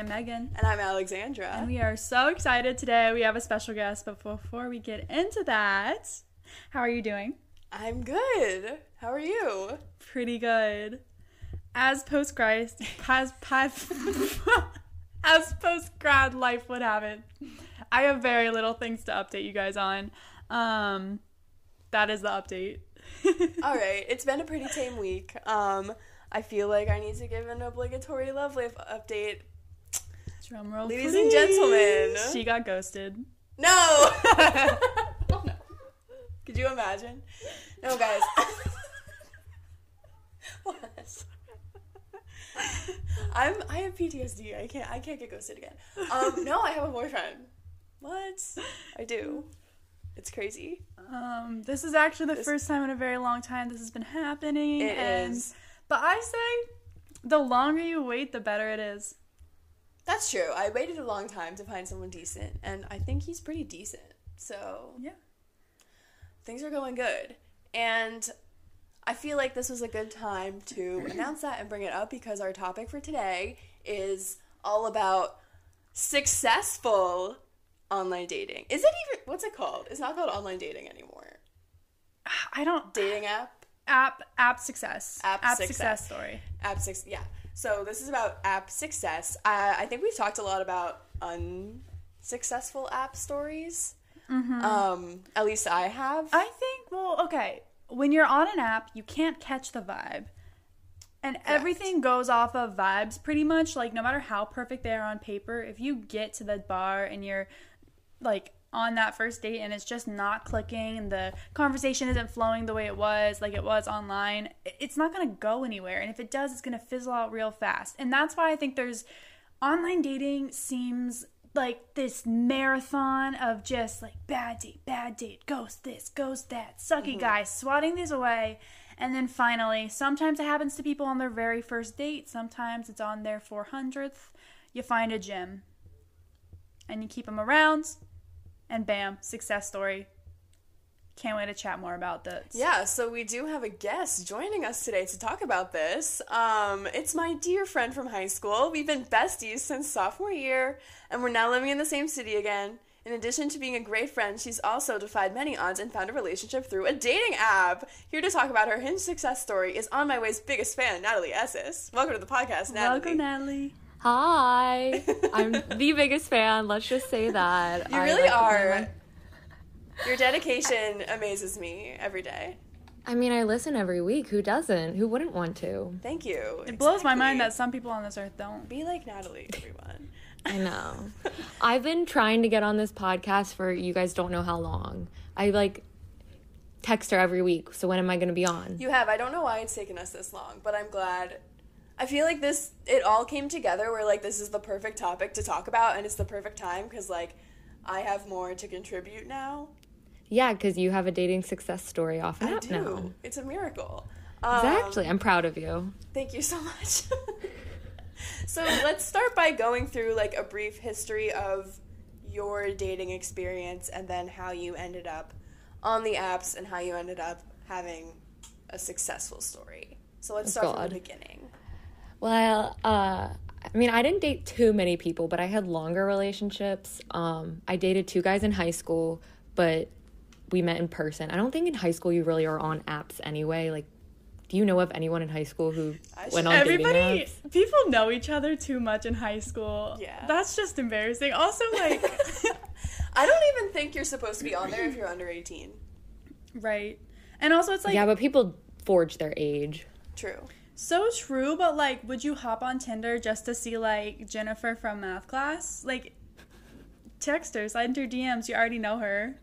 I'm Megan. And I'm Alexandra. And we are so excited today. We have a special guest, but before we get into that, how are you doing? I'm good. How are you? Pretty good. As post grad, as, as post grad life would have it, I have very little things to update you guys on. Um, that is the update. All right, it's been a pretty tame week. Um, I feel like I need to give an obligatory love life update. Drumroll, Ladies please. and gentlemen. She got ghosted. No! oh, no. Could you imagine? No, guys. what? I'm I have PTSD. I can't I can't get ghosted again. Um, no, I have a boyfriend. What? I do. It's crazy. Um, this is actually the This- first time in a very long time this has been happening. It and, is. But I say, the longer you wait, the better it is. That's true. I waited a long time to find someone decent, and I think he's pretty decent. So Yeah. things are going good. And I feel like this was a good time to announce that and bring it up because our topic for today is all about successful online dating. Is it even what's it called? It's not called online dating anymore. I don't Dating app? app app success App success. success. story. App six yeah. So this is about app success. I I think we've talked a lot about unsuccessful app stories. Um, at least I have. I think well, okay. When you're on an app, you can't catch the vibe. And everything goes off of vibes pretty much. Like no matter how perfect they are on paper, if you get to the bar and you're like on that first date and it's just not clicking and the conversation isn't flowing the way it was like it was online it's not going to go anywhere. And if it does it's going to fizzle out real fast. And that's why i think there's online dating seems like this marathon of just like bad date bad date ghost this ghost that sucky mm-hmm. guy swatting these away. And then finally sometimes it happens to people on their very first date. Sometimes it's on their 400th you find a gym and you keep them around and bam success story can't wait to chat more about this Yeah, so we do have a guest joining us today to talk about this. Um, it's my dear friend from high school. We've been besties since sophomore year, and we're now living in the same city again. In addition to being a great friend, she's also defied many odds and found a relationship through a dating app. Here to talk about her hinge success story is On My Way's biggest fan, Natalie Esses. Welcome to the podcast, Natalie. welcome natalie Hi. I'm the biggest fan. Let's just say that. You I really like are. Your dedication amazes me every day. I mean, I listen every week. Who doesn't? Who wouldn't want to? Thank you. it blows my mind that some people on this earth don't Be like Natalie, everyone. I know. I've been trying to get on this podcast for you guys don't know how long. I like text her every week. So when am I going to be on? You have. I don't know why it's taken us this long, but I'm glad. I feel like this, it all came together where, like, this is the perfect topic to talk about, and it's the perfect time because, like, I have more to contribute now. yeah, because you have a dating success story off I app do. now. It's a miracle. Um, Exactly. I'm proud of you. Thank you so much. so let's start by going through, like, a brief history of your dating experience and then how you ended up on the apps and how you ended up having a successful story. So let's start from the beginning. Well, uh, I mean, I didn't date too many people, but I had longer relationships. Um, I dated two guys in high school, but we met in person. I don't think in high school you really are on apps anyway. Like, do you know of anyone in high school who I went should- on everybody dating apps? people know each other too much in high school Yeah. that's just embarrassing also like I don't even think you're supposed to be on there if you're under 18. right and also it's like yeah, but people forge their age. True. So true but like would you hop on tinder just to see like jennifer from math class like text her slide into her dms you already know her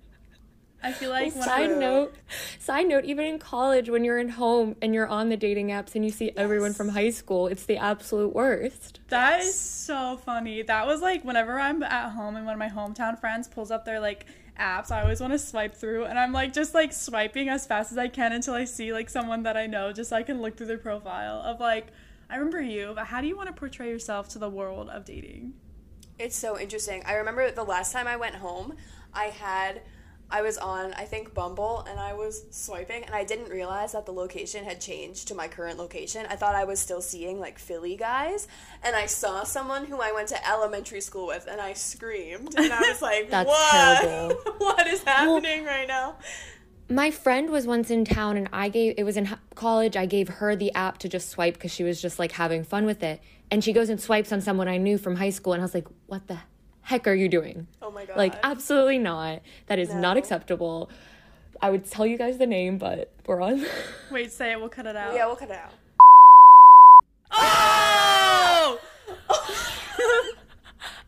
i feel like when Side note, side note, even in college when you're in home and you're on the dating apps and you see everyone from high school, it's the absolute worst. That is so funny. That was like whenever I'm at home and one of my hometown friends pulls up their like apps, I always want to swipe through and I'm like just like swiping as fast as I can until I see like someone that I know just so I can look through their profile of like I remember you, but how do you want to portray yourself to the world of dating? It's so interesting. I remember the last time I went home, I had I was on, I think, Bumble, and I was swiping, and I didn't realize that the location had changed to my current location. I thought I was still seeing like Philly guys, and I saw someone who I went to elementary school with, and I screamed, and I was like, That's "What? terrible. what is happening right now?" My friend was once in town and I gave it was in college. I gave her the app to just swipe because she was just like having fun with it. And she goes and swipes on someone I knew from high school and I was like, "What the heck are you doing?" Oh my god! Like absolutely not. That is not acceptable. I would tell you guys the name, but we're on. Wait, say it. We'll cut it out. yeah, we'll cut it out. Oh!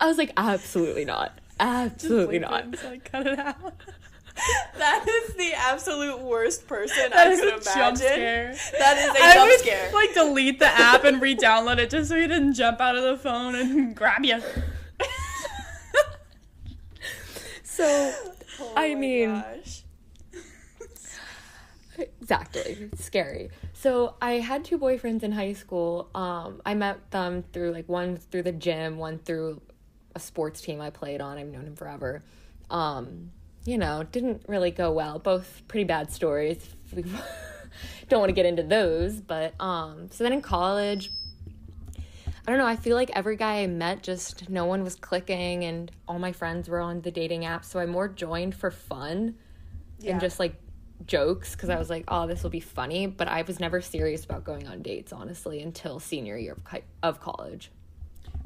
I was like, absolutely not. Absolutely not. like, cut it out. That is the absolute worst person That I is could a imagine. jump scare. That is a I jump would scare. like delete the app and re-download it just so he didn't jump out of the phone and grab you. So Oh I mean- gosh. exactly it's scary so i had two boyfriends in high school um i met them through like one through the gym one through a sports team i played on i've known him forever um you know didn't really go well both pretty bad stories we don't want to get into those but um so then in college I don't know. I feel like every guy I met, just no one was clicking, and all my friends were on the dating app. So I more joined for fun Yeah. and just like jokes because I was like, oh, this will be funny. But I was never serious about going on dates, honestly, until senior year of, of college.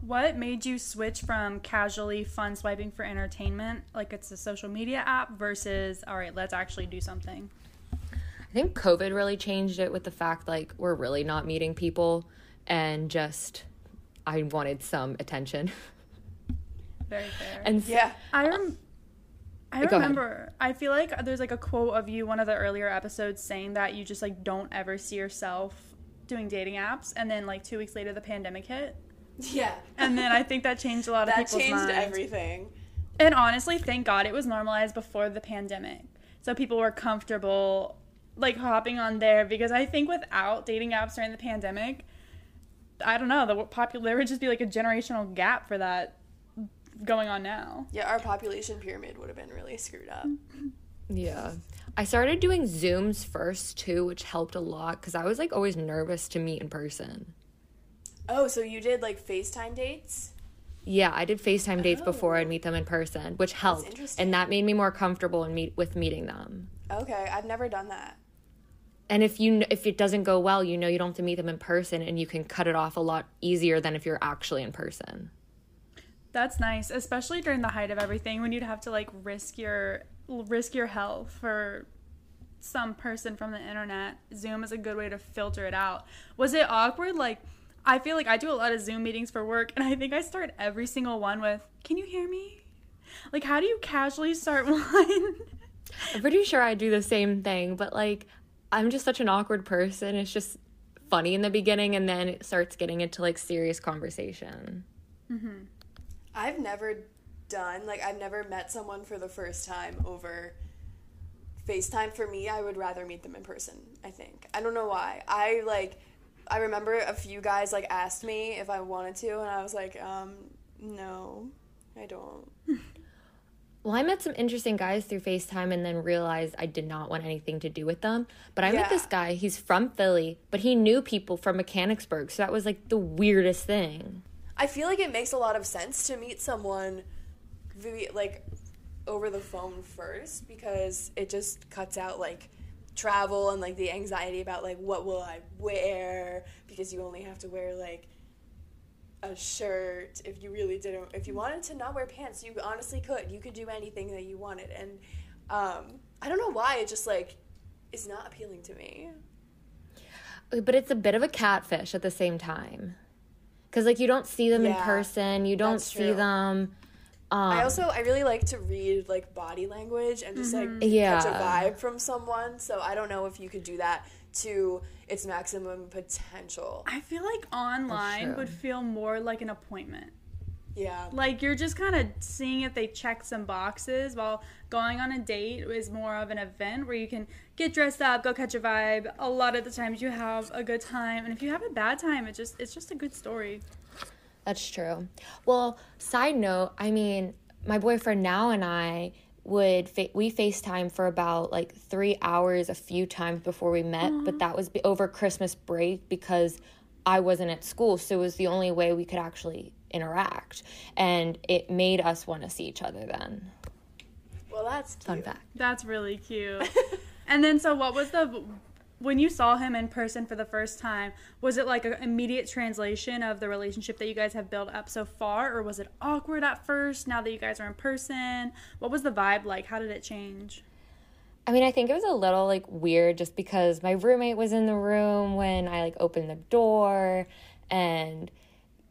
What made you switch from casually fun swiping for entertainment, like it's a social media app, versus all right, let's actually do something? I think COVID really changed it with the fact like we're really not meeting people and just I wanted some attention. Very fair. And Yeah. I rem- I Go ahead. remember. I feel like there's like a quote of you one of the earlier episodes saying that you just like don't ever see yourself doing dating apps, and then like two weeks later the pandemic hit, Yeah. and then I think that changed a lot of that people's changed minds. everything. And honestly, thank God it was normalized before the pandemic, so people were comfortable like hopping on there because I think without dating apps during the pandemic, I don't know the popular there would just be like a generational gap for that going on now. Yeah, our population pyramid would have been really screwed up. yeah. I started doing Zooms first too, which helped a lot because I was like always nervous to meet in person. Oh, so you did like FaceTime dates? Yeah, I did FaceTime dates before Oh. I'd meet them in person, which helped. interesting. And that made me more comfortable in meet with meeting them. Okay, I've never done that. And if you if it doesn't go well, you know you don't have to meet them in person and you can cut it off a lot easier than if you're actually in person. That's nice, especially during the height of everything when you'd have to like risk your risk your health for some person from the internet. Zoom is a good way to filter it out. Was it awkward? Like, I feel like I do a lot of Zoom meetings for work, and I think I start every single one with, "Can you hear me?" Like, how do you casually start one? I'm pretty sure I do the same thing, but like I'm just such an awkward person. It's just funny in the beginning and then it starts getting into like serious conversation. Mm-hmm. I've never done like I've never met someone for the first time over FaceTime. For me, I would rather meet them in person, I think. I don't know why. I like I remember a few guys like asked me if I wanted to and I was like, um, no, I don't. Well, I met some interesting guys through FaceTime and then realized I did not want anything to do with them. But I met this guy, he's from Philly, but he knew people from Mechanicsburg. So that was like the weirdest thing. I feel like it makes a lot of sense to meet someone like over the phone first because it just cuts out like travel and like the anxiety about like what will I wear? Because you only have to wear like a shirt if you really didn't if you wanted to not wear pants you honestly could. You could do anything that you wanted. And um I don't know why it just like is not appealing to me. But it's a bit of a catfish at the same time. Cuz like you don't see them in person, you don't see them um, I also I really like to read like body language and just like Yeah. catch a vibe from someone. So I don't know if you could do that to its maximum potential. I feel like online would feel more like an appointment. Yeah. Like you're just kind of seeing if they check some boxes, while going on a date is more of an event where you can get dressed up, go catch a vibe. A lot of the times you have a good time, and if you have a bad time, it just it's just a good story. That's true. Well, side note, I mean, my boyfriend now and I, would fa- we FaceTime for about like three hours a few times before we met, but that was be- over Christmas break because I wasn't at school, so it was the only way we could actually interact, and it made us want to see each other then. Well, that's cute. Fun fact. That's really cute. and then, so what was the when you saw him in person for the first time? Was it like an immediate translation of the relationship that you guys have built up so far, or was it awkward at first? Now that you guys are in person, what was the vibe like? How did it change? I mean, I think it was a little like weird just because my roommate was in the room when I like opened the door and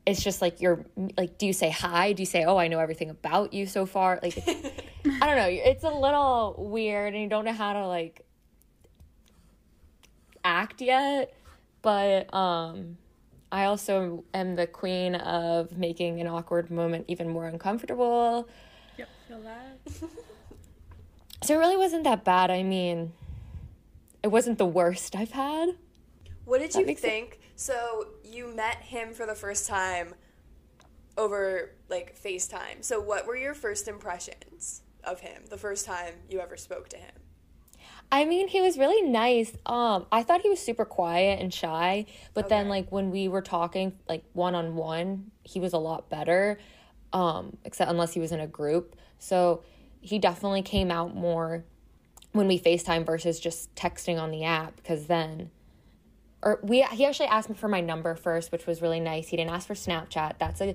it's just like you're like do you say hi? Do you say, "Oh, I know everything about you so far?" Like I don't know, it's a little weird and you don't know how to like act yet, but um I also am the queen of making an awkward moment even more uncomfortable. Yep, feel that. So it really wasn't that bad. I mean, it wasn't the worst I've had. What did you makes it- think? So you met him for the first time over like FaceTime. So what were your first impressions of him the first time you ever spoke to him? I mean, he was really nice. Um, I thought he was super quiet and shy, but then like when we were talking like one on one, he was a lot better. Um, except unless he was in a group. So he definitely came out more when we FaceTime versus just texting on the app because then or we he actually asked me for my number first, which was really nice. He didn't ask for Snapchat. That's a,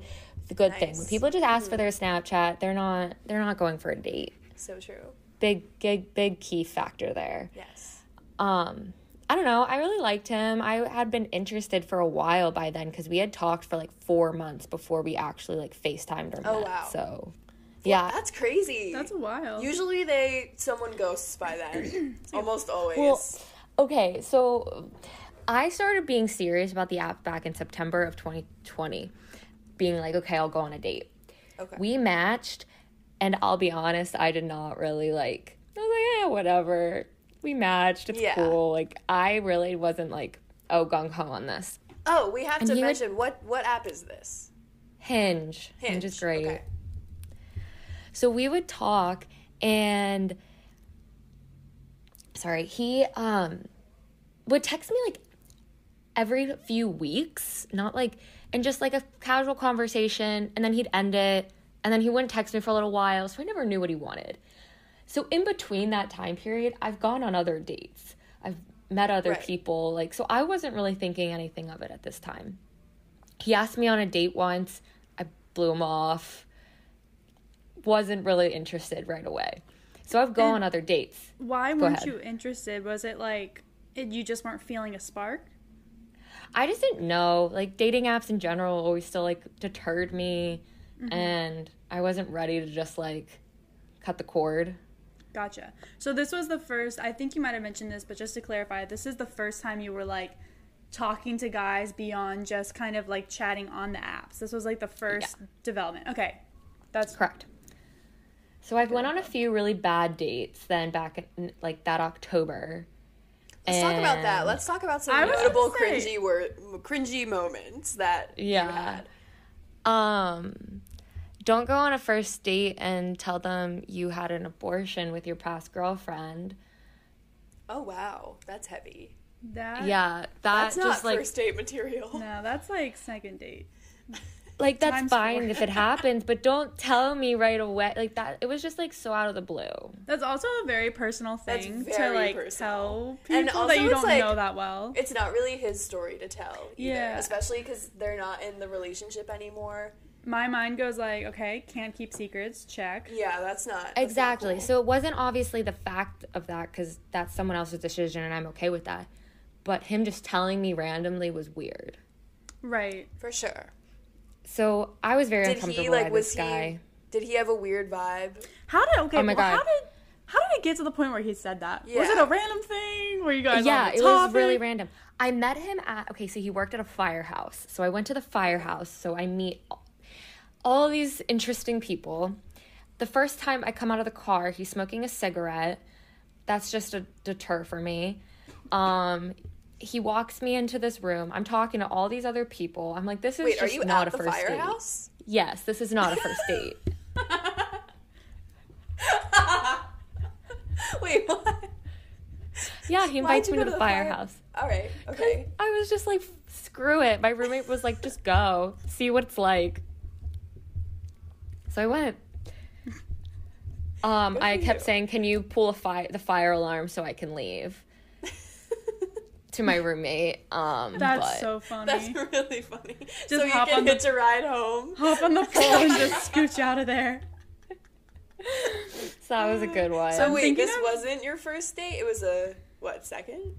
a good thing. When people just ask for their Snapchat, they're not they're not going for a date. So true. Big big big key factor there. Yes. Um I don't know. I really liked him. I had been interested for a while by then because we had talked for like four months before we actually like FaceTimed or met. Oh, wow. So yeah. That's crazy. That's a while. Usually they someone ghosts by then. Almost always. Well, okay, so I started being serious about the app back in September of 2020, being like, okay, I'll go on a date. okay. We matched, and I'll be honest, I did not really like, I was like, yeah, whatever. We matched, it's Yeah. cool. Like, I really wasn't like, oh, gung ho on this. oh, we have And to he would- mention what what app is this? Hinge. Hinge, is great. Okay. So we would talk and sorry, he um would text me like every few weeks, not like and just like a casual conversation and then he'd end it and then he wouldn't text me for a little while, so I never knew what he wanted. So in between that time period, I've gone on other dates. I've met other Right. people like so I wasn't really thinking anything of it at this time. He asked me on a date once. I blew him off wasn't really interested right away. So I've gone on other dates. Why Go weren't ahead. you interested? Was it like you just weren't feeling a spark? I just didn't know. Like dating apps in general always still like deterred me Mm-hmm. and I wasn't ready to just like cut the cord. Gotcha. So this was the first. I think you might have mentioned this, but just to clarify, this is the first time you were like talking to guys beyond just kind of like chatting on the apps. This was like the first development. Okay, that's Correct. So I've went on a few really bad dates then back in like that October. Let's talk about that. Let's talk about some notable cringy word, cringy moments that you Yeah. had. Um don't go on a first date and tell them you had an abortion with your past girlfriend. Oh wow, that's heavy. that. Yeah, that That's not like first date material. No, that's like second date. like that's times fine if it happens, but don't tell me right away. Like that, it was just like so out of the blue. That's also a very personal That's thing to like personal. tell people And also that you don't like- know that well. It's not really his story to tell. Either, Yeah. Especially because they're not in the relationship anymore. My mind goes like, okay, can't keep secrets. Check. Yeah, that's not that's not Exactly. cool. So it wasn't obviously the fact of that because that's someone else's decision, and I'm okay with that. But him just telling me randomly was weird. Right. for sure. So I was very Did uncomfortable he like by was this he? guy. Did he have a weird vibe? How did okay? Oh my well, How did how did it get to the point where he said that? Was it a random thing? Were you guys? yeah, on the it was really random. I met him at okay, so he worked at a firehouse. So I went to the firehouse. So I meet all- all these interesting people. The first time I come out of the car, he's smoking a cigarette. That's just a deter for me. Um, he walks me into this room. I'm talking to all these other people. I'm like, this is Wait, are just you not at a the first date. Yes, this is not a first date. Wait, what? Yeah, he invites me go to the firehouse. All right. Okay. I was just like, screw it. My roommate was like, just go, see what it's like. So I went. Um, I kept you. saying, "Can you pull a fire the fire alarm so I can leave?" To my roommate. Um, That's but so funny. That's really funny. Just so you hop can on the- a ride home. Hop on the pole and just scooch out of there. so that was a good one. So wait, this of- wasn't your first date. It was a what second?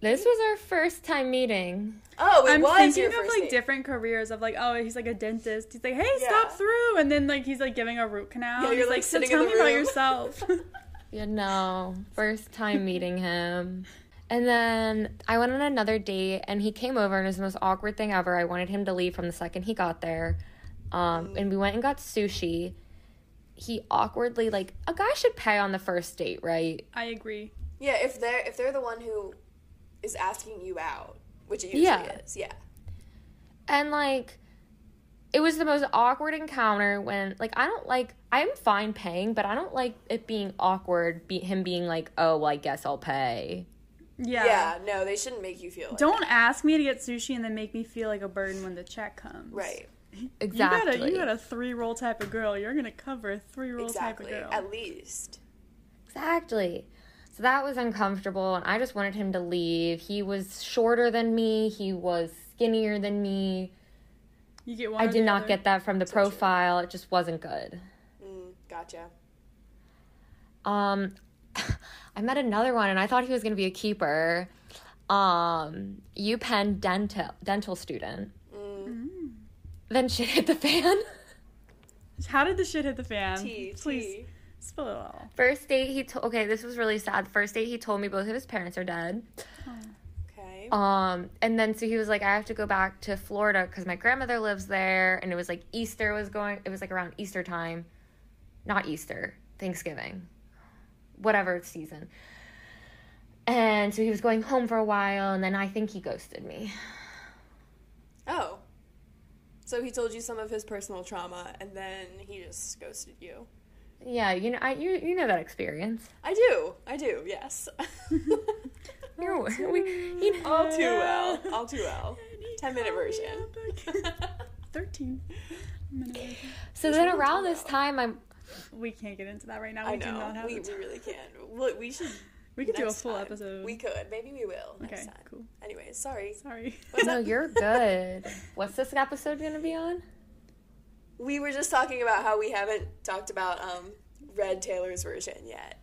this was our first time meeting. Oh, it I'm was thinking your of first like date. different careers of like, oh, he's like a dentist. He's like, hey, Yeah. stop through, and then like he's like giving a root canal. Yeah, you're, he's like, like, so sitting tell in me the about yourself. You know, first time meeting him. And then I went on another date and he came over and it was the most awkward thing ever. I wanted him to leave from the second he got there. Um, and we went and got sushi. He awkwardly like a guy should pay on the first date, right? I agree. Yeah, if they're if they're the one who is asking you out, which it usually Yeah. is. Yeah. And like it was the most awkward encounter when like I don't like I'm fine paying, but I don't like it being awkward be, him being like, "Oh, well, I guess I'll pay." Yeah. Yeah. No, they shouldn't make you feel. Like Don't that. ask me to get sushi and then make me feel like a burden when the check comes. Right. Exactly. You got a you got a three roll type of girl. You're gonna cover a three roll Exactly. type of girl. At least. Exactly. So that was uncomfortable, and I just wanted him to leave. He was shorter than me, he was skinnier than me. You get one. I did not other. get that from the true. profile. It just wasn't good. Mm, gotcha. Um, I met another one, and I thought he was going to be a keeper. Um, UPenn dental dental student. Mm. Then shit hit the fan. How did the shit hit the fan? Tea. Please Tea. spill it all. First date, he told. Okay, this was really sad. First date, he told me both of his parents are dead. Okay. Um, and then so he was like, I have to go back to Florida because my grandmother lives there, and it was like Easter was going. It was like around Easter time, not Easter, Thanksgiving, whatever season. And so he was going home for a while, and then I think he ghosted me. Oh. So he told you some of his personal trauma, and then he just ghosted you. Yeah, you know, I you you know that experience. I do. I do. Yes. You're, we, you know, All too well. All too well. 10 minute version. Thirteen. minute. so then around this time, I'm We can't get into that right now. We I do not know. have We, it. we really can. We, we should. We could do a next full time. episode. We could. Maybe we will next okay, time. cool. Anyways, sorry. Sorry. What's no, up? you're good. What's this episode gonna be on? We were just talking about how we haven't talked about um, Red Taylor's version yet.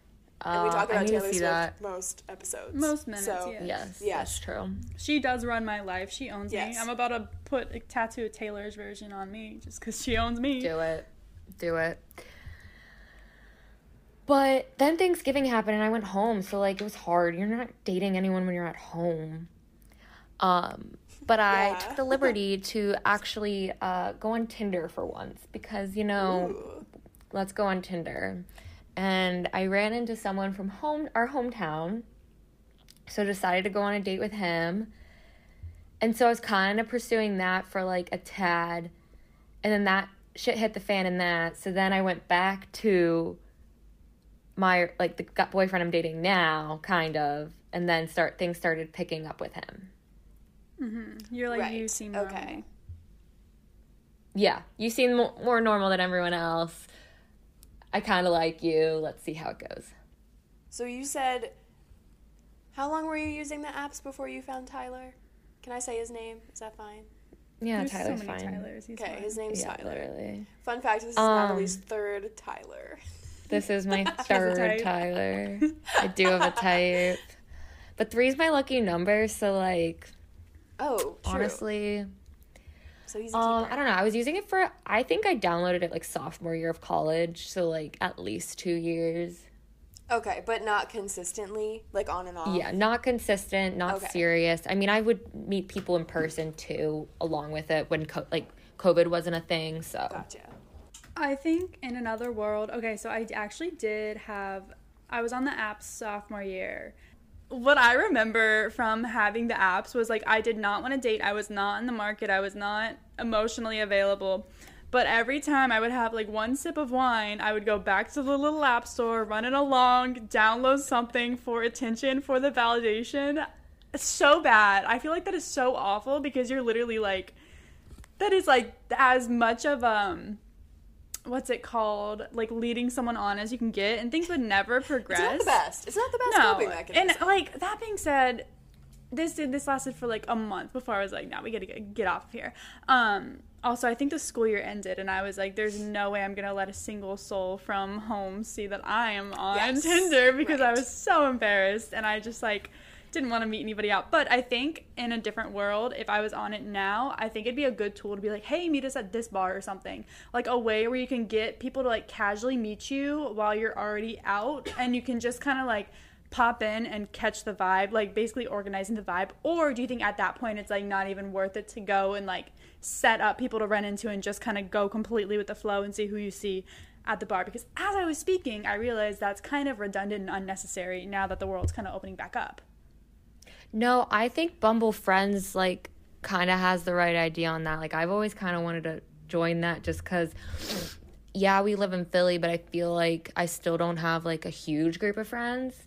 And we Uh, talk about need to Taylor Swift that. most episodes. Most minutes, So, yeah. Yes, Yes. that's true. She does run my life. She owns Yes. me. I'm about to put a tattoo of Taylor's version on me just because she owns me. Do it. Do it. But then Thanksgiving happened and I went home, so like it was hard. You're not dating anyone when you're at home. Um, but I Yeah. took the liberty to actually uh, go on Tinder for once because you know, Ooh. let's go on Tinder. And I ran into someone from home our hometown. So decided to go on a date with him. And so I was kind of pursuing that for like a tad. And then that shit hit the fan in that. So then I went back to my like the boyfriend I'm dating now, kind of, and then start things started picking up with him. Mm-hmm. You're like, you Right. seem Okay. normal. Yeah, you seem mo- more normal than everyone else. I kind of like you. Let's see how it goes. So you said, how long were you using the apps before you found Tyler? Can I say his name? Is that fine? Yeah, There's Tyler's so many fine. Tylers. He's Okay, fine. his name's Yeah, Tyler. literally. Fun fact: this is Um, Natalie's third Tyler. This is my third. Tyler. I do have a type. But three's my lucky number, so like Oh, true. honestly, so he's um. I don't know. I was using it for I think I downloaded it like sophomore year of college, so like at least two years. Okay, but not consistently, like on and off. Yeah, not consistent, not Okay. serious. I mean, I would meet people in person too, along with it when co- like COVID wasn't a thing. So Gotcha. I think in another world, okay, so I actually did have, I was on the apps sophomore year. What I remember from having the apps was like, I did not want to date. I was not in the market. I was not emotionally available. But every time I would have like one sip of wine, I would go back to the little app store, run it along, download something for attention, for the validation. So bad. I feel like that is so awful because you're literally like, that is like as much of um what's it called like leading someone on as you can get and things would never progress It's not the best. It's not the best no. coping mechanism. and like that being said this did this lasted for like a month before i was like now we gotta get, get off of here. Um also i think the school year ended and i was like there's no way i'm gonna let a single soul from home see that i am on Yes, tinder because i was so embarrassed and i just like didn't want to meet anybody out. But i think in a different world if i was on it now i think it'd be a good tool to be like hey meet us at this bar or something. Like a way where you can get people to like casually meet you while you're already out and you can just kind of like pop in and catch the vibe like basically organizing the vibe. Or do you think at that point it's like not even worth it to go and like set up people to run into and just kind of go completely with the flow and see who you see at the bar? Because as i was speaking i realized that's kind of redundant and unnecessary now that the world's kind of opening back up No, I think Bumble Friends like kind of has the right idea on that. Like I've always kind of wanted to join that just cuz yeah, we live in Philly, but I feel like I still don't have like a huge group of friends.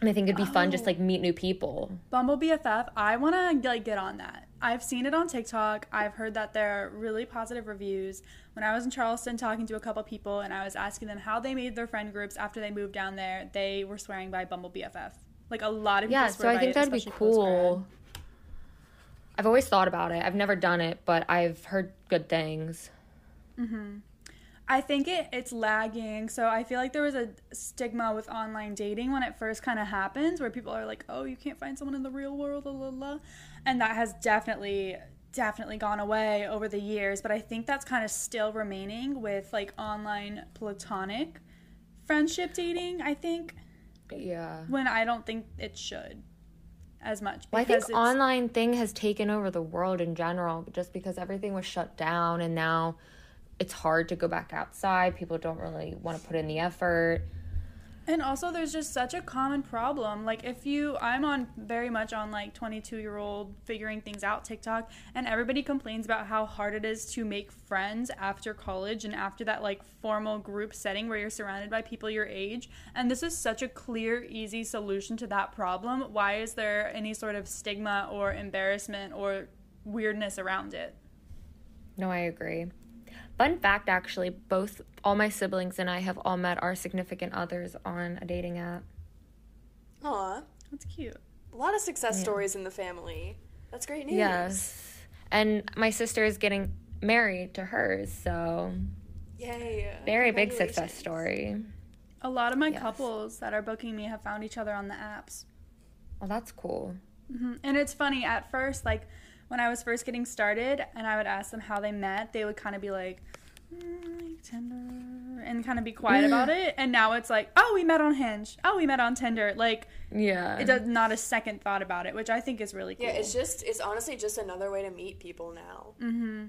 And I think it'd be fun just like oh. meet new people. Bumble BFF, I want to like get on that. I've seen it on TikTok. I've heard that there are really positive reviews. When I was in Charleston talking to a couple people and I was asking them how they made their friend groups after they moved down there, they were swearing by Bumble BFF. Like a lot of people Yeah, so I think it, that'd be cool. I've always thought about it. I've never done it, but I've heard good things. Mm-hmm. I think it it's lagging. So I feel like there was a stigma with online dating when it first kind of happens, where people are like, "Oh, you can't find someone in the real world," la la la, and that has definitely definitely gone away over the years. But I think that's kind of still remaining with like online platonic friendship dating. I think Yeah. when I don't think it should as much. Well, I think online thing has taken over the world in general just because everything was shut down and now it's hard to go back outside. People don't really want to put in the effort. And also, there's just such a common problem. Like, if you, I'm on very much on like 22 year old figuring things out TikTok, and everybody complains about how hard it is to make friends after college and after that like formal group setting where you're surrounded by people your age. And this is such a clear, easy solution to that problem. Why is there any sort of stigma or embarrassment or weirdness around it? No, I agree. Fun fact actually, both all my siblings and I have all met our significant others on a dating app. Aw, That's cute. a lot of success stories in the family. That's great news. Yes. And my sister is getting married to hers, so Yay. very big success story. A lot of my Yes. couples that are booking me have found each other on the apps. Well, that's cool. Mhm. And it's funny at first, like when I was first getting started, and I would ask them how they met, they would kind of be like, "Mm, like Tinder, and kind of be quiet about it. And now it's like, oh, we met on Hinge. Oh, we met on Tinder. Like Yeah. it does not a second thought about it, which I think is really cool. Yeah, it's just it's honestly just another way to meet people now. Mm-hmm.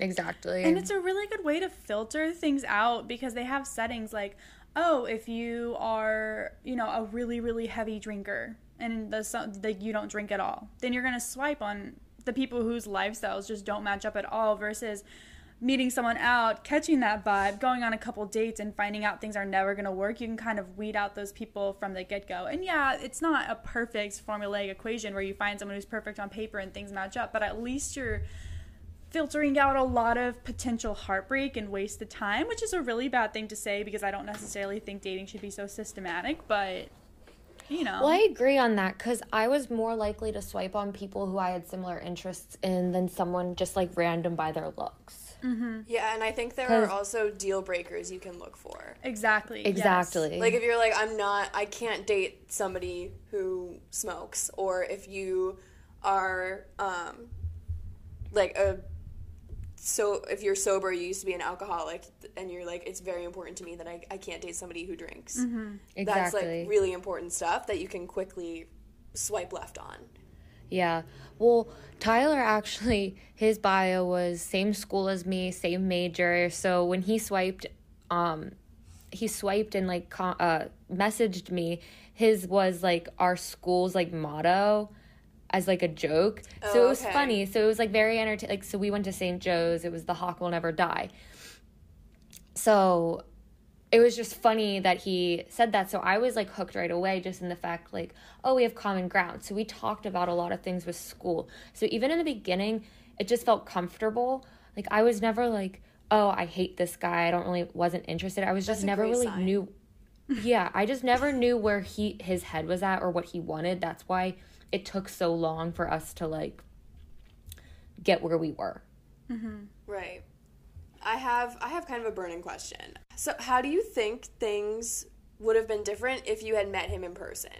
exactly. And it's a really good way to filter things out because they have settings like, oh, if you are, you know, a really, really heavy drinker and the some like you don't drink at all, then you're gonna swipe on the people whose lifestyles just don't match up at all versus meeting someone out, catching that vibe, going on a couple dates and finding out things are never gonna work. You can kind of weed out those people from the get go. And yeah, it's not a perfect formulaic equation where you find someone who's perfect on paper and things match up, but at least you're filtering out a lot of potential heartbreak and wasted time, which is a really bad thing to say because I don't necessarily think dating should be so systematic, but you know. Well, I agree on that because I was more likely to swipe on people who I had similar interests in than someone just like random by their looks. Yeah, and I think there are also deal breakers you can look for. Exactly. yes. Exactly. Like if you're like I'm not I can't date somebody who smokes or if you are um like a so if you're sober you used to be an alcoholic and you're like it's very important to me that I, I can't date somebody who drinks. Exactly. That's like really important stuff that you can quickly swipe left on. Yeah. Well, Tyler actually, his bio was same school as me, same major. So when he swiped, um, he swiped and like uh, messaged me. His was like our school's like motto. As like a joke. so Oh, it was okay. funny. So it was like very entertaining. Like so we went to St. Joe's. It was the Hawk Will Never Die. So it was just funny that he said that. So I was like hooked right away just in the fact like, oh, we have common ground. So we talked about a lot of things with school. So even in the beginning, it just felt comfortable. Like I was never like, oh, I hate this guy. I don't really wasn't interested. I was just That's never really sign. knew yeah, I just never knew where he his head was at or what he wanted. That's why it took so long for us to like get where we were. Mm-hmm. Right. I have I have kind of a burning question. So how do you think things would have been different if you had met him in person?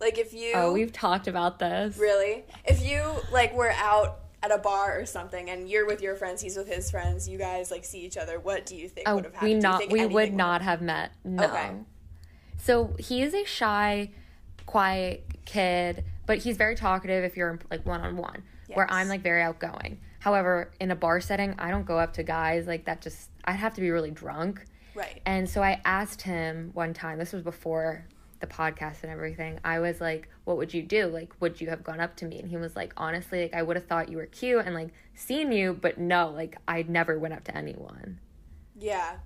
Like if you Oh, we've talked about this. really if you like were out at a bar or something and you're with your friends, he's with his friends, you guys like see each other, what do you think Oh, would have happened? we not think we would not have met. No. Okay. So he is a shy, quiet kid, but he's very talkative if you're like one on one. Where I'm like very outgoing. However, in a bar setting, I don't go up to guys like that. Just I'd have to be really drunk. Right. And so I asked him one time, this was before the podcast and everything. I was like, what would you do? Like, would you have gone up to me? And he was like, honestly, like, I would have thought you were cute and like seen you, but no, like, I never went up to anyone. Yeah.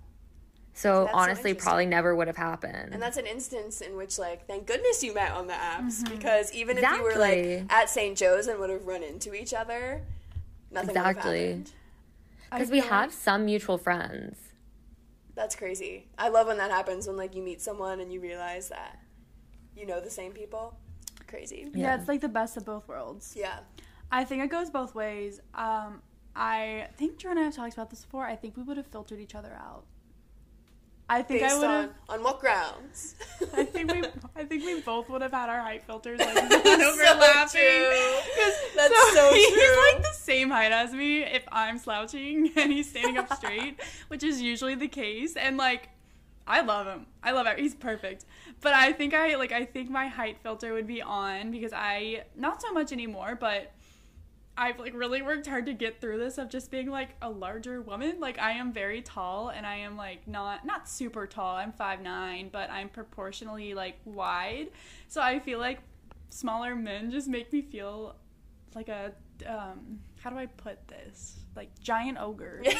So so honestly, interesting. probably never would have happened. And that's an instance in which, like, thank goodness you met on the apps because even if you were like at St. Joe's and would have run into each other, nothing Exactly. Because we have some mutual friends. That's crazy. I love when that happens when like you meet someone and you realize that you know the same people. Crazy. Yeah. Yeah. it's like the best of both worlds. Yeah. I think it goes both ways. Um, I think Drew and I have talked about this before. I think we would have filtered each other out. I think Based I would on have. on what grounds? I think we. I think we both would have had our height filters like so overlapping. 'Cause- That's so he's true. like the same height as me if I'm slouching and he's standing up straight, which is usually the case. And like, I love him. I love him. He's perfect. But I think I like. I think my height filter would be on because I not so much anymore, but. I've like really worked hard to get through this of just being like a larger woman. Like I am very tall and I am like not not super tall. I'm 5'9, but I'm proportionally like wide. So I feel like smaller men just make me feel like a um how do I put this? Like giant ogre.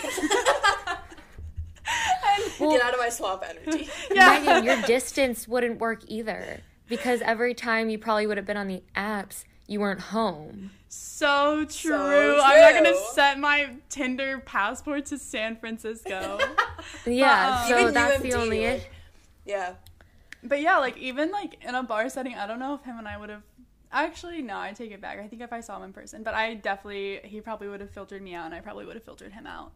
Get out of my swamp energy. yeah. Megan, your distance wouldn't work either. Because every time you probably would have been on the apps, you weren't home. So true. I'm not gonna set my Tinder passport to San Francisco. Yeah, um, so Even that's UMD, the only like- Yeah. but yeah, like even like in a bar setting, I don't know if him and I would have actually no, I take it back. I think if I saw him in person, but I definitely he probably would have filtered me out and I probably would have filtered him out.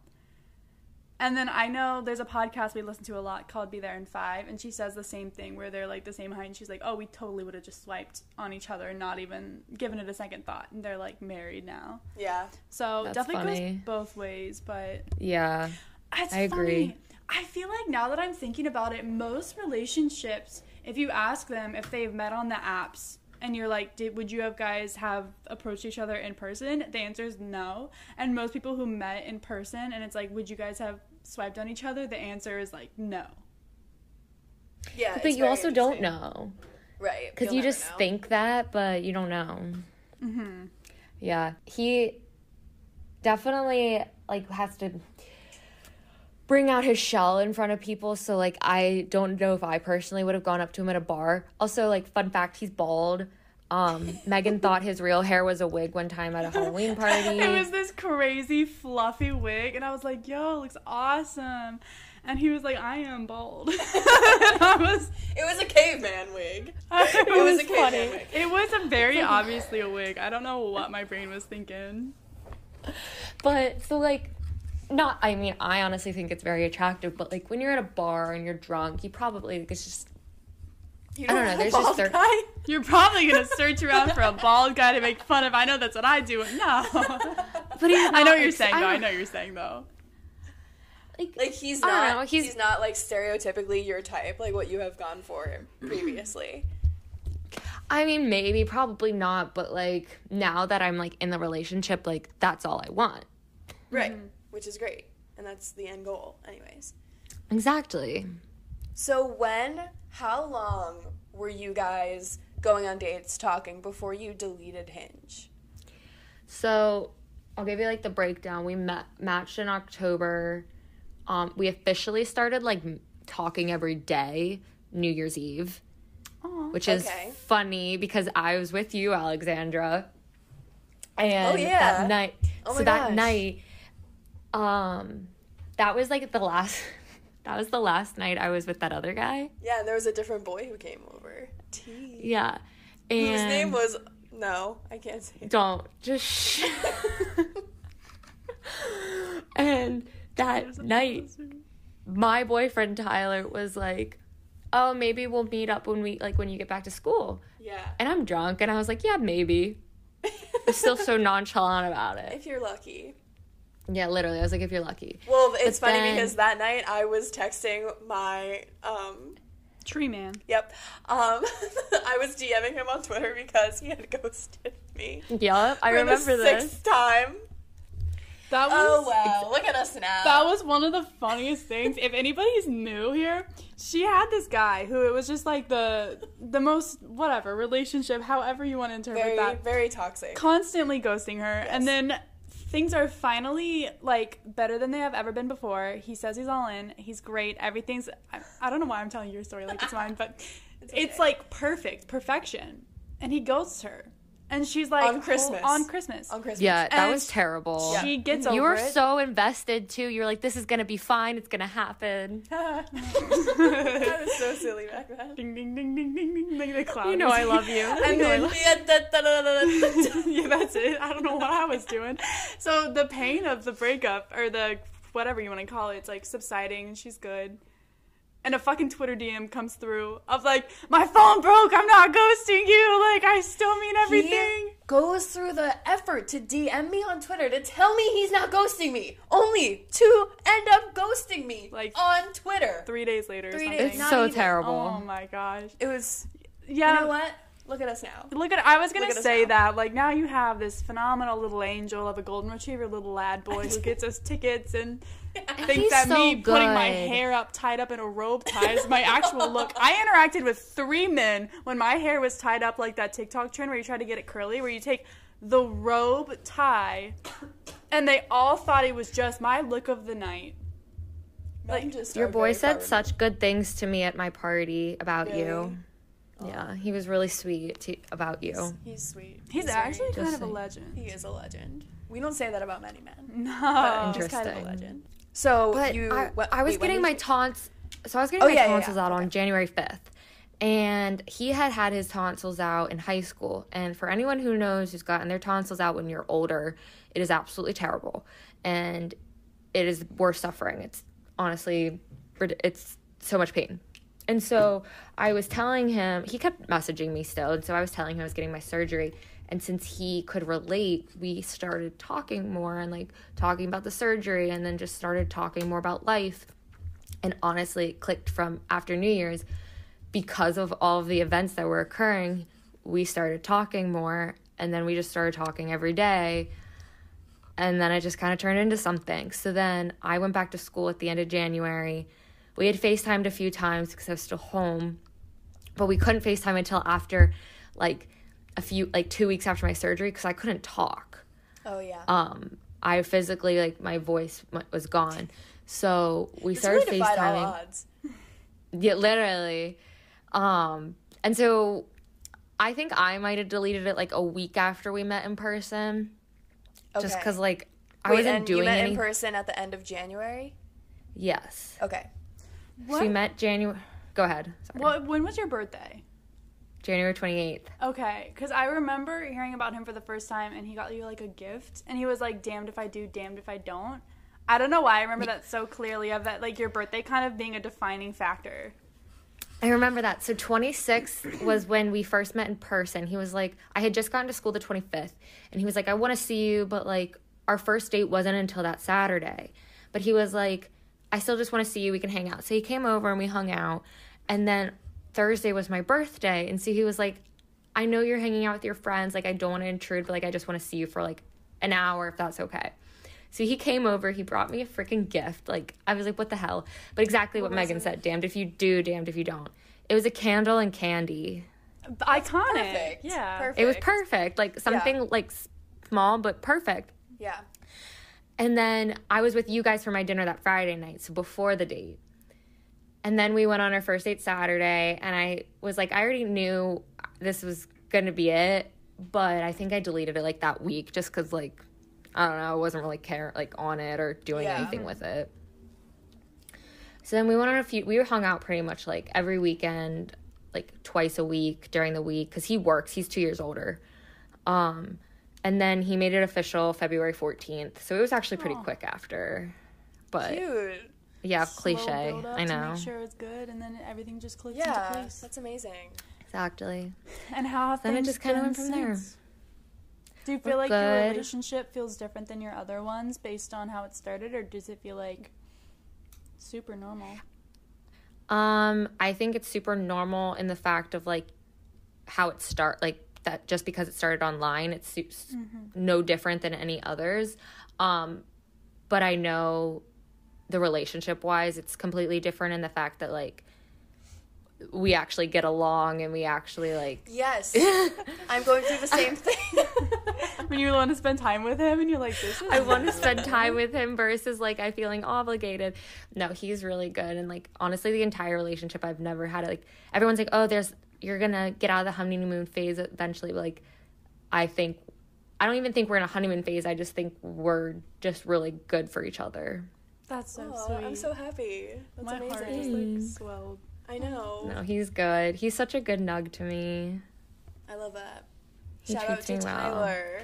And then I know there's a podcast we listen to a lot called Be There in Five, and she says the same thing where they're like the same height, and she's like, "Oh, we totally would have just swiped on each other and not even given it a second thought." And they're like married now, Yeah. so That's definitely funny. goes both ways. But Yeah. it's I agree. I feel like now that I'm thinking about it, most relationships, if you ask them if they've met on the apps and you're like, Did, would you have guys have approached each other in person? The answer is no. And most people who met in person and it's like, would you guys have swiped on each other? The answer is like, no. Yeah. But it's you also don't know. Right. Because You'll you never just know. think that, but you don't know. Mm-hmm. Yeah. He definitely like has to bring out his shell in front of people. So like I don't know if I personally would have gone up to him at a bar. Also, like fun fact, he's bald. Um, Megan thought his real hair was a wig one time at a Halloween party. It was this crazy fluffy wig, and I was like, yo, it looks awesome. And he was like, I am bald. I was It was a caveman wig. it It was was a caveman wig. It was a very obviously a wig. I don't know what my brain was thinking. But so like not I mean, I honestly think it's very attractive, but like when you're at a bar and you're drunk, you probably like, it's just You I don't know, have a there's just bald certain- guy? You're probably gonna search around for a bald guy to make fun of. I know that's what I do. No, but he's I know what you're saying though. don't- I know what you're saying though. Like, Like he's don't know, he's, he's- not like stereotypically your type, like what you have gone for previously. I mean, maybe, probably not, but like now that I'm like in the relationship, like that's all I want. right. Mm-hmm. Which is great, and that's the end goal, anyways. Exactly. So when? How long were you guys going on dates, talking before you deleted Hinge? So I'll give you like the breakdown. We met matched in October. Um, we officially started like talking every day New Year's Eve, Aw. which is Okay. funny because I was with you, Alexandra. And Oh, yeah. that night, Oh so that night, um, that was like the last. That was the last night I was with that other guy. Yeah, and there was a different boy who came over. T. Yeah, and Whose name was no, I can't say. it. don't just sh- and that night my boyfriend tyler was like oh maybe we'll meet up when we like when you get back to school Yeah. and i'm drunk and i was like yeah maybe still so nonchalant about it if you're lucky. Yeah literally i was like if you're lucky Well, it's But funny then- because that night I was texting my um Tree man. yep. Um I was DMing him on Twitter because he had ghosted me. yep i for the remember this sixth time. That was Oh wow, look at us now. That was one of the funniest things. If anybody's new here, she had this guy who it was just like the the most whatever relationship, however you want to interpret very that, very toxic. constantly ghosting her, and then things are finally like better than they have ever been before. He says he's all in. He's great. Everything's. I, I don't know why I'm telling your story like it's mine, but it's, okay. like perfect, perfection, and he ghosts her, and she's like On Christmas. on Christmas. on Christmas. yeah that And was terrible She gets over you were it. so invested too You're like this is gonna be fine it's gonna happen that was so silly back then. ding ding ding ding ding ding like the cloud. you know i love you And then Yeah, yeah, that's it. I don't know what I was doing. So the pain of the breakup or the whatever you want to call it, it's like subsiding and she's good. And a fucking Twitter DM comes through of like, my phone broke, I'm not ghosting you, like I still mean everything. He goes through the effort to DM me on Twitter to tell me he's not ghosting me, only to end up ghosting me Like- on Twitter. Three days later, or Three something. days- it's Not so even- terrible Oh my gosh. It was. Yeah. You know what? Look at us now. Look at I was gonna Look at us say that like now you have this phenomenal little angel of a golden retriever little lad boy who gets us tickets and thinks he's that so me putting my hair up tied up in a robe tie is my actual look. I interacted with three men when my hair was tied up like that TikTok trend where you try to get it curly where you take the robe tie and they all thought it was just my look of the night. Like, just Your boy said such good things to me at my party about you. Really? Yeah, oh. he was really sweet to, about you. removed. He's sweet. He's, very- actually kind Just of a legend. He is a legend. We don't say that about many men. No. But he's kind of a legend. So But you. I, what- I was wait, getting my you- taunts. So I was getting Oh, my yeah, yeah, tonsils yeah. out Okay. on January fifth, and he had had his tonsils out in high school. And for anyone who knows who's gotten their tonsils out when you're older, it is absolutely terrible, and it is worse suffering. It's honestly, it's so much pain. And so I was telling him, he kept messaging me still. And so I was telling him I was getting my surgery. And since he could relate, we started talking more and like talking about the surgery and then just started talking more about life. And honestly, it clicked from after New Year's because of all of the events that were occurring. We started talking more and then we just started talking every day. And then it just kind of turned into something. So then I went back to school at the end of January. We had FaceTimed a few times because I was still home, but we couldn't FaceTime until after like a few, like two weeks after my surgery because I couldn't talk. Oh yeah. Um, I physically, like, my voice was gone. So we it's started really FaceTiming. Yeah, literally. Um, and so I think I might have deleted it like a week after we met in person, just because like I Wait, wasn't and doing you met any. in person at the end of January. yes, Okay. So we met January. Go ahead. Sorry. What when was your birthday? January twenty eighth. Okay, because I remember hearing about him for the first time, and he got you like a gift, and he was like, "Damned if I do, damned if I don't." I don't know why I remember that so clearly of that like your birthday kind of being a defining factor. I remember that. So 26th was when we first met in person. He was like, I had just gotten to school the 25th, and he was like, I want to see you, but like, our first date wasn't until that Saturday. But he was like, I still just want to see you. We can hang out. So he came over and we hung out. And then Thursday was my birthday. And so he was like, I know you're hanging out with your friends. Like, I don't want to intrude, but like, I just want to see you for like an hour if that's okay. So he came over, he brought me a freaking gift. Like, I was like, what the hell? But exactly what, was Megan it? said damned if you do, damned if you don't. It was a candle and candy. iconic. perfect. Yeah. Perfect. It was perfect. Like something like small but perfect. Yeah. And then I was with you guys for my dinner that Friday night, so before the date. And then we went on our first date Saturday, and I was like, I already knew this was gonna be it, but I think I deleted it like that week just because, like, I don't know, I wasn't really care like on it or doing Yeah. anything with it. So then we went on a few. We were hung out pretty much like every weekend, like twice a week during the week because he works. He's two years older. Um, and then he made it official February 14th. So it was actually pretty quick after. But Cute. yeah, Slow cliche. build up I To know. make sure it's good, and then everything just clicks Yeah. into place. That's amazing. Exactly. And how have Then it things just kinda went from there. Do you feel We're like your relationship feels different than your other ones based on how it started, or does it feel like super normal? Um, I think it's super normal in the fact of like how it start like that just because it started online, it's su- s- no different than any others. Um, but I know the relationship wise, it's completely different in the fact that like we actually get along and we actually like Yes. I'm going through the same thing. When you want to spend time with him, and you're like, "This is." I want to spend time with him versus like I feeling obligated. No, he's really good and like honestly the entire relationship I've never had it like everyone's like, "Oh, there's you're going to get out of the honeymoon phase eventually." Like I think I don't even think we're in a honeymoon phase. I just think we're just really good for each other. That's so Aw, sweet. I'm so happy. That's My heart amazing. just like swelled. I know. No, he's good. He's such a good nug to me. I love that. He Shout out treats to me well.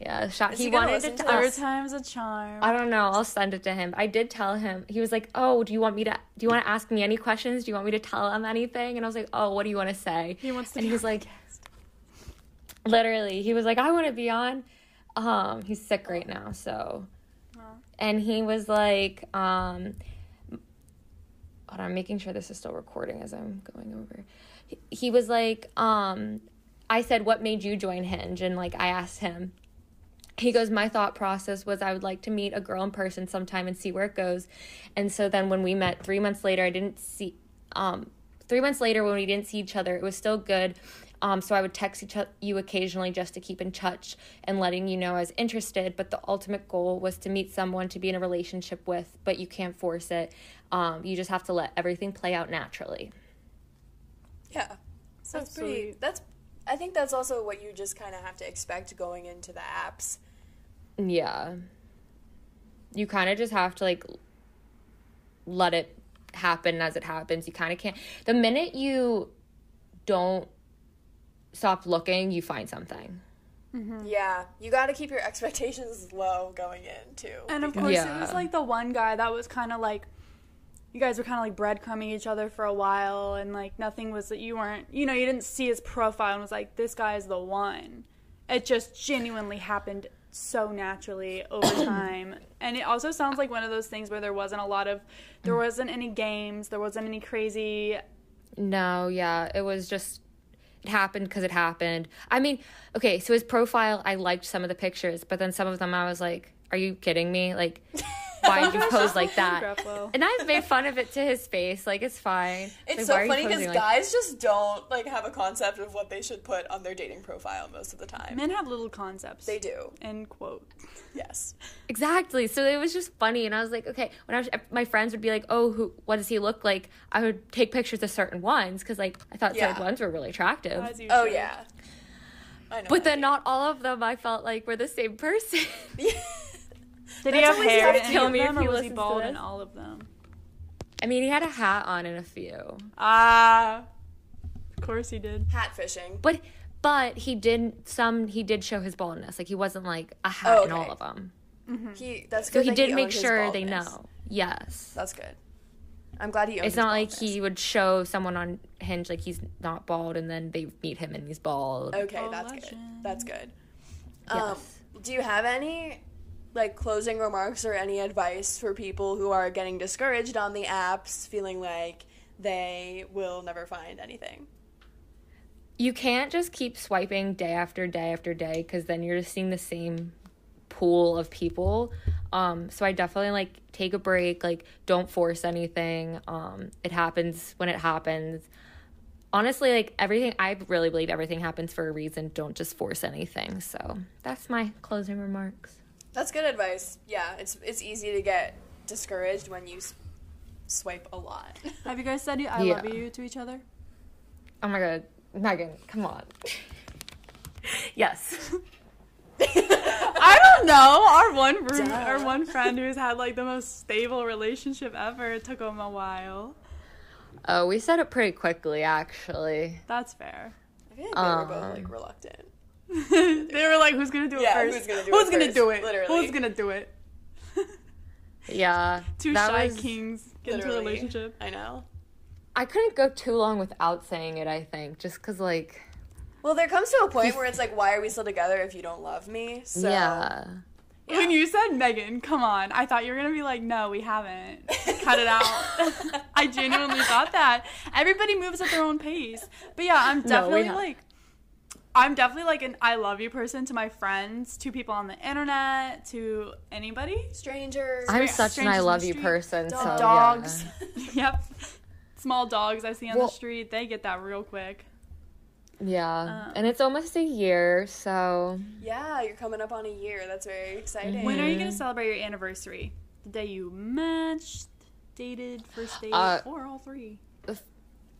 Yeah, shot. Is He, he wanted to. Third time's a charm. I don't know. I'll send it to him. I did tell him. He was like, "Oh, do you want me to? Do you want to ask me any questions? Do you want me to tell him anything?" And I was like, "Oh, what do you want to say?" He wants to And be he was on like, literally, he was like, "I want to be on." Um, he's sick right now, so. And he was like, um, hold on, I'm making sure this is still recording as I'm going over. He, he was like, um, I said, "What made you join Hinge?" And like, I asked him, he goes my thought process was i would like to meet a girl in person sometime and see where it goes and so then when we met three months later i didn't see um three months later when we didn't see each other it was still good um, so i would text each o- you occasionally just to keep in touch and letting you know i was interested but the ultimate goal was to meet someone to be in a relationship with but you can't force it um, you just have to let everything play out naturally Yeah. So that's pretty. That's. I think that's also what you just kind of have to expect going into the apps. Yeah. You kind of just have to like let it happen as it happens. You kind of can't. The minute you don't stop looking, you find something. Mm-hmm. Yeah, you got to keep your expectations low going in too. And of course, Yeah. it was like the one guy that was kind of like, you guys were kind of like breadcrumbing each other for a while, and like nothing was that you weren't, you know, you didn't see his profile and was like, this guy is the one. It just genuinely happened so naturally over time. And it also sounds like one of those things where there wasn't a lot of, there wasn't any games, there wasn't any crazy. No, yeah, it was just it happened because it happened. I mean, okay, so his profile, I liked some of the pictures, but then some of them I was like, "Are you kidding me? Like, why did you pose like that?" And I've made fun of it to his face. Like, it's fine. It's Like, so why are you funny because like- guys just don't like have a concept of what they should put on their dating profile most of the time. Men have little concepts. They do. End quote. Yes. Exactly. So it was just funny, and I was like, okay. When I was, my friends would be like, "Oh, who? What does he look like?" I would take pictures of certain ones because, like, I thought certain ones were really attractive. As you Oh should. yeah. I know. But then not all of them I felt like were the same person. Did he That's have hair gonna in any kill me if he was he bald in all of them? I mean, he had a hat on in a few, Ah, of course he did. hat fishing. but but he did some. He did show his baldness. Like he wasn't like a hat Oh, in all of them. He that's good. So good. he that did make sure they know. Yes. That's good. I'm glad he. Owned It's his not like he would show someone on Hinge like he's not bald, and then they meet him and he's bald. Okay, Oh, that's good. That's good. Um, Yes. do you have any like closing remarks or any advice for people who are getting discouraged on the apps, feeling like they will never find anything? you can't just keep swiping day after day after day because then you're just seeing the same pool of people um so i definitely like take a break like don't force anything um it happens when it happens honestly, like everything, I really believe everything happens for a reason. Don't just force anything. So that's my closing remarks. That's good advice. Yeah, it's it's easy to get discouraged when you s- swipe a lot. Have you guys said I Yeah. love you to each other? Oh my god, Megan, come on. yes. I don't know. Our one room, our one friend who's had like the most stable relationship ever. It took him a while. Oh, we said it pretty quickly, actually. That's fair. I feel like they were both Um, like reluctant. they were like, "Who's gonna do it Yeah, first? who's gonna do Who's it gonna first? do it? Literally. Who's gonna do it?" Yeah. Two that shy was- kings get into a relationship. I know. I couldn't go too long without saying it, I think, just because, like, Well, there comes to a point where it's like, why are we still together if you don't love me? So, yeah. Yeah. When you said Megan, come on, I thought you were gonna be like, "No, we haven't. Cut it out." I genuinely thought that. Everybody moves at their own pace. But yeah, I'm definitely have- like. I'm definitely like an I love you person to my friends, to people on the internet, to anybody. strangers. I'm Stra- such an I love you street, person, so. dogs. yeah. yep. Small dogs I see on Well- the street, they get that real quick. Yeah. Um, and it's almost a year, so. yeah, you're coming up on a year. That's very exciting. When are you gonna Mhm. celebrate your anniversary? The day you matched, dated, first date, Uh, or all three?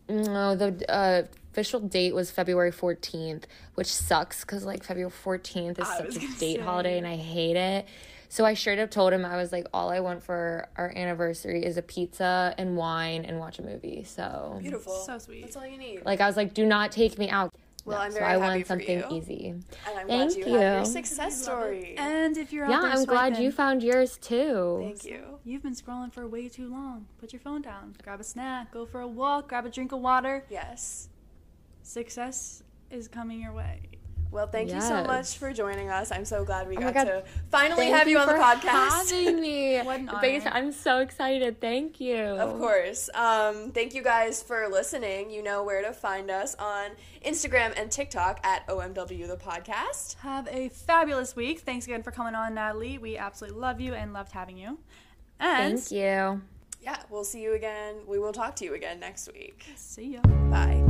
No, the uh, official date was February 14th, which sucks because, like, February 14th is I such a date say. holiday and I hate it. So I straight up told him, I was like, all I want for our anniversary is a pizza and wine and watch a movie. So, Beautiful. So sweet. That's all you need. like, I was like, do not take me out. Well, I'm so very I happy want for something you. easy. and I'm Thank glad you, have your you. success story. And if you're out Yeah, there I'm glad you found yours too. Thank you. You've been scrolling for way too long. Put your phone down. Grab a snack. Go for a walk. Grab a drink of water. Yes. Success is coming your way. Well, thank you so much for joining us. I'm so glad we Oh got to finally Thank have you, on the podcast. Having me. What an Base- honor. I'm so excited. Thank you. Of course. Um, thank you guys for listening. You know where to find us on Instagram and TikTok at OMW the podcast. Have a fabulous week. Thanks again for coming on, Natalie. We absolutely love you and loved having you. And Thank you. Yeah, we'll see you again. We will talk to you again next week. see ya. Bye.